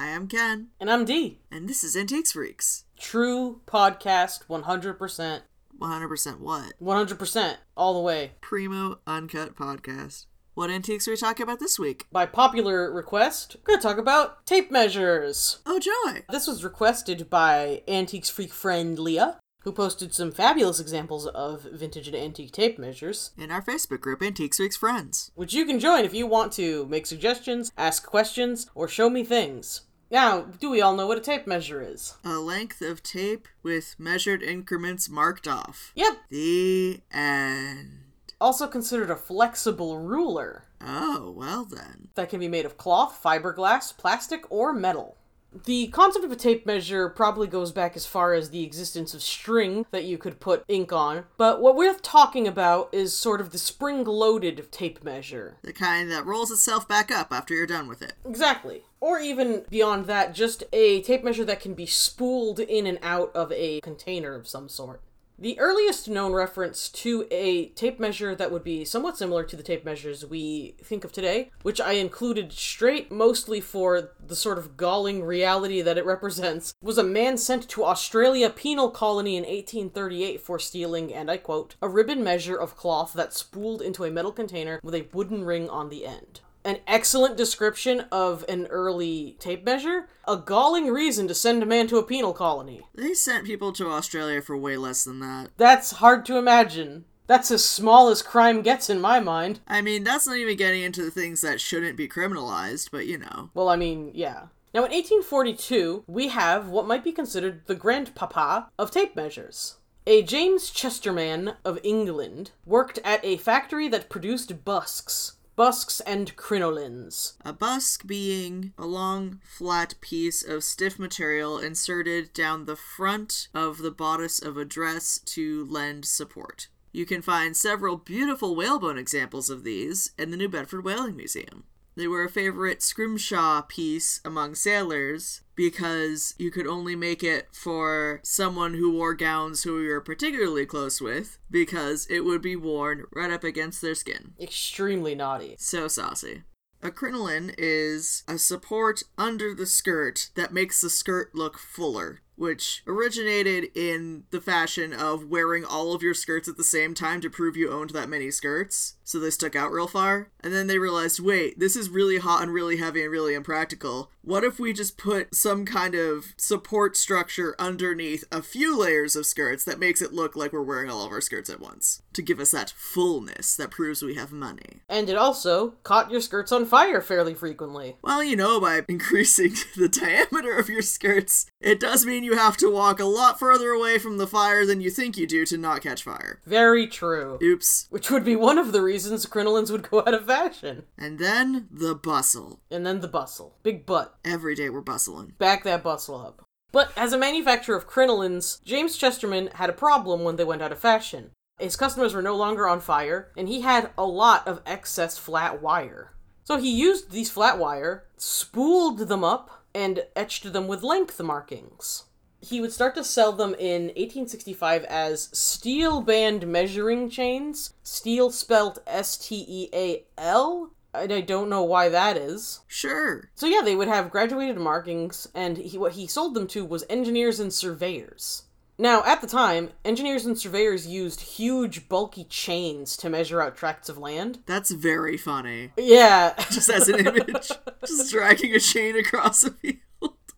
Hi, I'm Ken, And I'm D. and this is Antiques Freaks. True podcast 100%. 100% what? 100% all the way. Primo Uncut Podcast. What antiques are we talking about this week? By popular request, we're going to talk about tape measures. Oh, joy! This was requested by Antiques Freak friend Leah, who posted some fabulous examples of vintage and antique tape measures, In our Facebook group, Antiques Freaks Friends. which you can join if you want to make suggestions, ask questions, or show me things. Now, do we all know what a tape measure is? A length of tape with measured increments marked off. Yep, The end. also considered a flexible ruler. Oh, well then. that can be made of cloth, fiberglass, plastic, or metal. The concept of a tape measure probably goes back as far as the existence of string that you could put ink on, but what we're talking about is sort of the spring loaded tape measure. The kind that rolls itself back up after you're done with it. Exactly. Or even beyond that, just a tape measure that can be spooled in and out of a container of some sort. The earliest known reference to a tape measure that would be somewhat similar to the tape measures we think of today, which I included straight mostly for the sort of galling reality that it represents, was a man sent to Australia penal colony in 1838 for stealing, and I quote, a ribbon measure of cloth that spooled into a metal container with a wooden ring on the end an excellent description of an early tape measure, a galling reason to send a man to a penal colony. They sent people to Australia for way less than that. That's hard to imagine. That's as small as crime gets in my mind. I mean, that's not even getting into the things that shouldn't be criminalized, but you know. Well, I mean, yeah. Now, in 1842, we have what might be considered the grandpapa of tape measures. A James Chesterman of England worked at a factory that produced busks. Busks and crinolines. A busk being a long, flat piece of stiff material inserted down the front of the bodice of a dress to lend support. You can find several beautiful whalebone examples of these in the New Bedford Whaling Museum. They were a favorite scrimshaw piece among sailors because you could only make it for someone who wore gowns who you were particularly close with because it would be worn right up against their skin. Extremely naughty. So saucy. A crinoline is a support under the skirt that makes the skirt look fuller, which originated in the fashion of wearing all of your skirts at the same time to prove you owned that many skirts, so they stuck out real far. And then they realized, wait, this is really hot and really heavy and really impractical. What if we just put some kind of support structure underneath a few layers of skirts that makes it look like we're wearing all of our skirts at once? To give us that fullness that proves we have money. And it also caught your skirts on fire fairly frequently. Well, you know, by increasing the diameter of your skirts, it does mean you have to walk a lot further away from the fire than you think you do to not catch fire. Very true. Oops. Which would be one of the reasons crinolines would go out of fashion. And then the bustle. And then the bustle. Big butt. Every day we're bustling. Back that bustle up. But as a manufacturer of crinolines, James Chesterman had a problem when they went out of fashion. His customers were no longer on fire, and he had a lot of excess flat wire. So he used these flat wire, spooled them up, and etched them with length markings. He would start to sell them in 1865 as steel band measuring chains. Steel spelt S T E A L. And I don't know why that is. Sure. So yeah, they would have graduated markings, and he, what he sold them to was engineers and surveyors. Now, at the time, engineers and surveyors used huge, bulky chains to measure out tracts of land. That's very funny. Yeah, Just as an image. Just dragging a chain across a field.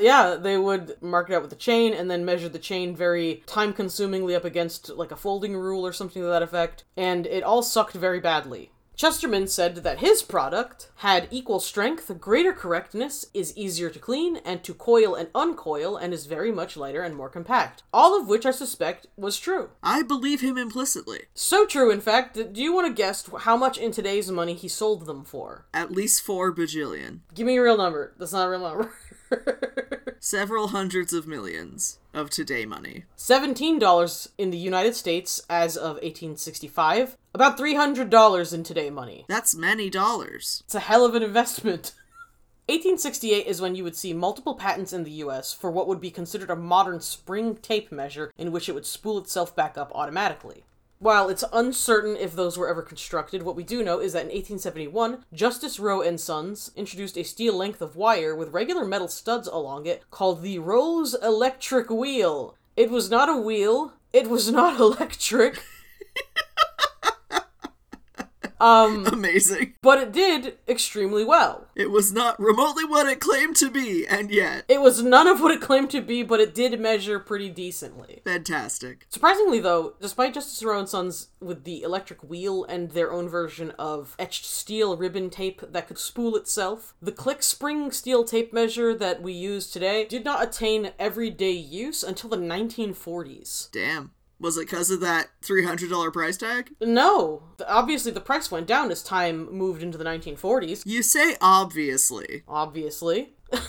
Yeah, they would mark it out with a chain and then measure the chain very time consumingly up against like a folding rule or something to that effect, and it all sucked very badly. Chesterman said that his product had equal strength, greater correctness, is easier to clean and to coil and uncoil, and is very much lighter and more compact. All of which I suspect was true. I believe him implicitly. So true, in fact, that- do you want to guess how much in today's money he sold them for? At least four bajillion. Give me a real number. That's not a real number. Several hundreds of millions of today money. $17 in the United States as of 1865. About $300 in today money. That's many dollars. It's a hell of an investment. 1868 is when you would see multiple patents in the US for what would be considered a modern spring tape measure in which it would spool itself back up automatically. While it's uncertain if those were ever constructed, what we do know is that in 1871, Justus Roe and Sons introduced a steel length of wire with regular metal studs along it called the Roe's Electric Wheel. It was not a wheel, it was not electric. Um, Amazing. but it did extremely well. It was not remotely what it claimed to be, and yet. It was none of what it claimed to be, but it did measure pretty decently. Fantastic. Surprisingly, though, despite Justus Roe and Sons with the electric wheel and their own version of etched steel ribbon tape that could spool itself, the click spring steel tape measure that we use today did not attain everyday use until the 1940s. Damn. Was it because of that $300 price tag? No, obviously the price went down as time moved into the 1940s. You say obviously. Obviously.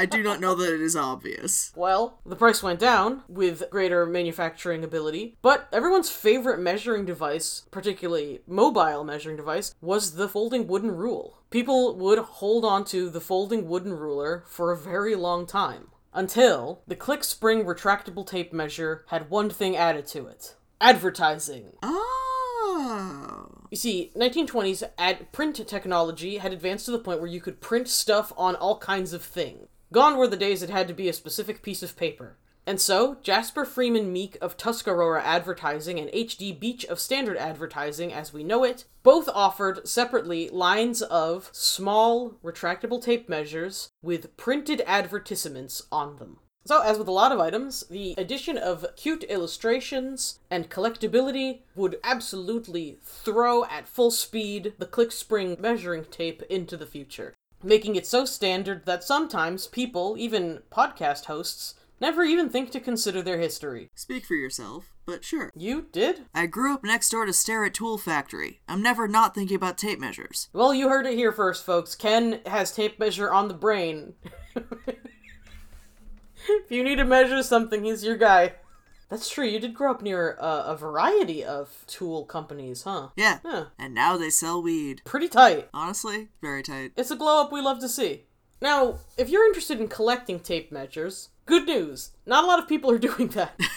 I do not know that it is obvious. Well, the price went down with greater manufacturing ability, but everyone's favorite measuring device, particularly mobile measuring device, was the folding wooden rule. People would hold on to the folding wooden ruler for a very long time. Until the click spring retractable tape measure had one thing added to it advertising. Oh. You see, 1920s ad print technology had advanced to the point where you could print stuff on all kinds of things. Gone were the days it had to be a specific piece of paper. And so, Jasper Freeman Meek of Tuscarora Advertising and H.D. Beach of Standard Advertising, as we know it, both offered separately lines of small retractable tape measures with printed advertisements on them. So, as with a lot of items, the addition of cute illustrations and collectability would absolutely throw at full speed the click spring measuring tape into the future, making it so standard that sometimes people, even podcast hosts, never even think to consider their history. Speak for yourself, but sure. You did? I grew up next door to Starrett Tool Factory. I'm never not thinking about tape measures. Well, you heard it here first, folks. Ken has tape measure on the brain. if you need to measure something, he's your guy. That's true. You did grow up near uh, a variety of tool companies, huh? Yeah. Huh. And now they sell weed. Pretty tight. Honestly, very tight. It's a glow up we love to see. Now, if you're interested in collecting tape measures, good news. Not a lot of people are doing that.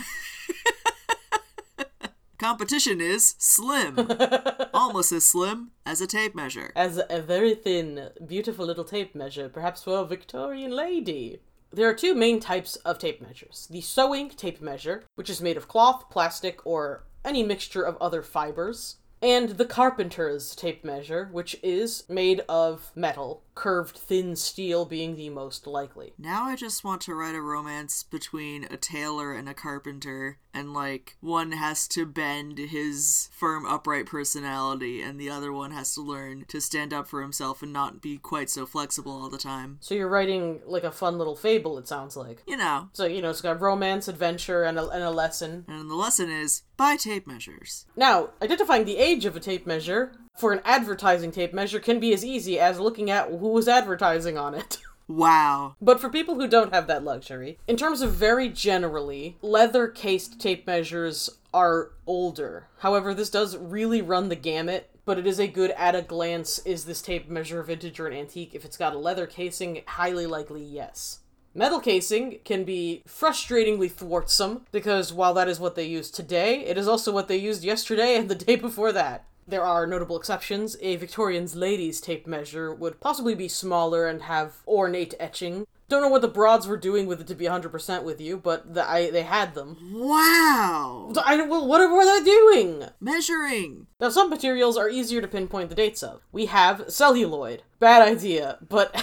Competition is slim. Almost as slim as a tape measure. As a very thin, beautiful little tape measure, perhaps for a Victorian lady. There are two main types of tape measures the sewing tape measure, which is made of cloth, plastic, or any mixture of other fibers, and the carpenter's tape measure, which is made of metal, curved thin steel being the most likely. Now I just want to write a romance between a tailor and a carpenter, and like one has to bend his firm, upright personality, and the other one has to learn to stand up for himself and not be quite so flexible all the time. So you're writing like a fun little fable, it sounds like. You know. So, you know, it's got romance, adventure, and a, and a lesson. And the lesson is buy tape measures. Now, identifying the age of a tape measure for an advertising tape measure can be as easy as looking at who was advertising on it. Wow. But for people who don't have that luxury, in terms of very generally, leather cased tape measures are older. However, this does really run the gamut, but it is a good at a glance is this tape measure vintage or an antique? If it's got a leather casing, highly likely yes. Metal casing can be frustratingly thwartsome because while that is what they use today, it is also what they used yesterday and the day before that. There are notable exceptions. A Victorian's ladies tape measure would possibly be smaller and have ornate etching. Don't know what the broads were doing with it to be 100% with you, but the, I, they had them. Wow. I, well, what were they doing? Measuring. Now, some materials are easier to pinpoint the dates of. We have celluloid. Bad idea, but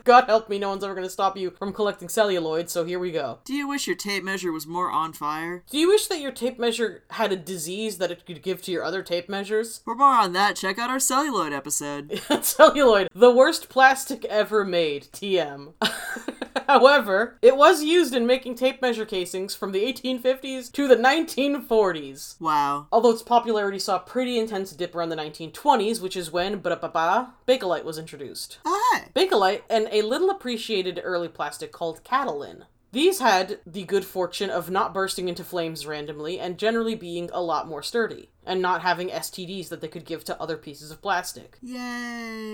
God help me, no one's ever going to stop you from collecting celluloid, so here we go. Do you wish your tape measure was more on fire? Do you wish that your tape measure had a disease that it could give to your other tape measures? For more on that, check out our celluloid episode. celluloid, the worst plastic ever made, TM. However, it was used in making tape measure casings from the 1850s to the 1940s. Wow. Although its popularity saw a pretty intense dip around the 1920s, which is when ba Bakelite was introduced. Hi. Bakelite and a little appreciated early plastic called Catalin. These had the good fortune of not bursting into flames randomly and generally being a lot more sturdy, and not having STDs that they could give to other pieces of plastic. Yay.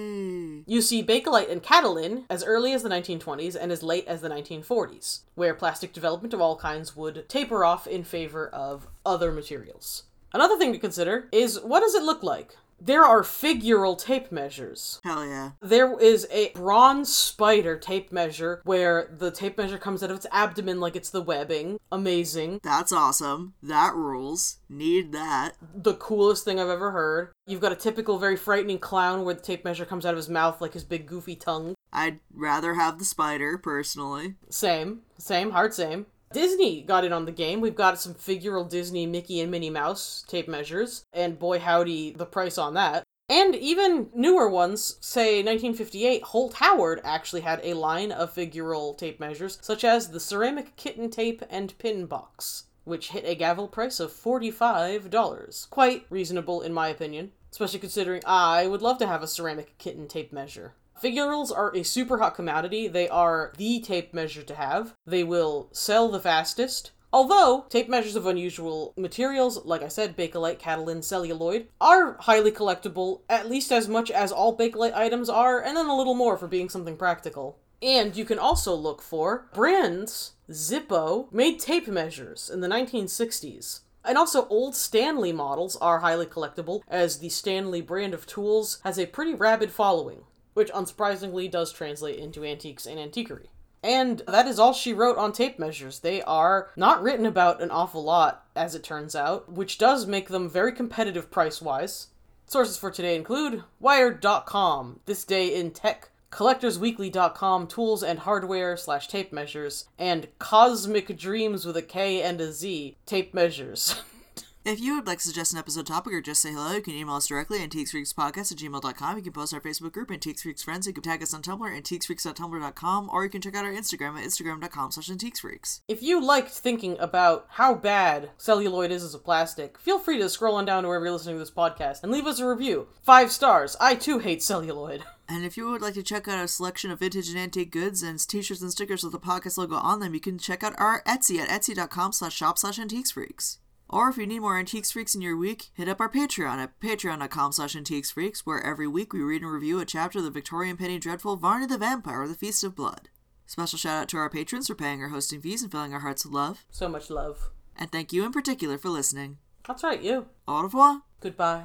You see Bakelite and Catalin as early as the 1920s and as late as the 1940s, where plastic development of all kinds would taper off in favor of other materials. Another thing to consider is what does it look like? There are figural tape measures. Hell yeah. There is a bronze spider tape measure where the tape measure comes out of its abdomen like it's the webbing. Amazing. That's awesome. That rules. Need that. The coolest thing I've ever heard. You've got a typical, very frightening clown where the tape measure comes out of his mouth like his big goofy tongue. I'd rather have the spider, personally. Same. Same. Hard same. Disney got in on the game. We've got some figural Disney Mickey and Minnie Mouse tape measures, and boy howdy, the price on that. And even newer ones, say 1958, Holt Howard actually had a line of figural tape measures, such as the ceramic kitten tape and pin box, which hit a gavel price of $45. Quite reasonable, in my opinion, especially considering I would love to have a ceramic kitten tape measure. Figurals are a super hot commodity. They are the tape measure to have. They will sell the fastest. Although, tape measures of unusual materials, like I said, Bakelite, Catalin, celluloid, are highly collectible, at least as much as all Bakelite items are, and then a little more for being something practical. And you can also look for brands, Zippo, made tape measures in the 1960s. And also, old Stanley models are highly collectible, as the Stanley brand of tools has a pretty rabid following which unsurprisingly does translate into antiques and antiquery. And that is all she wrote on tape measures. They are not written about an awful lot, as it turns out, which does make them very competitive price wise. Sources for today include Wired.com, This Day in Tech, CollectorsWeekly.com, Tools and Hardware slash Tape Measures, and Cosmic Dreams with a K and a Z, Tape Measures. If you would like to suggest an episode topic or just say hello, you can email us directly at antiquesfreakspodcast at gmail.com. You can post our Facebook group, Antiques Freaks Friends. You can tag us on Tumblr, at antiquesfreaks.tumblr.com, or you can check out our Instagram at instagram.com slash antiquesfreaks. If you liked thinking about how bad celluloid is as a plastic, feel free to scroll on down to wherever you're listening to this podcast and leave us a review. Five stars. I too hate celluloid. And if you would like to check out a selection of vintage and antique goods and t-shirts and stickers with the podcast logo on them, you can check out our Etsy at etsy.com slash shop slash antiquesfreaks. Or if you need more Antiques Freaks in your week, hit up our Patreon at patreon.com slash antiquesfreaks, where every week we read and review a chapter of the Victorian Penny Dreadful Varney the Vampire or the Feast of Blood. Special shout out to our patrons for paying our hosting fees and filling our hearts with love. So much love. And thank you in particular for listening. That's right, you. Au revoir. Goodbye.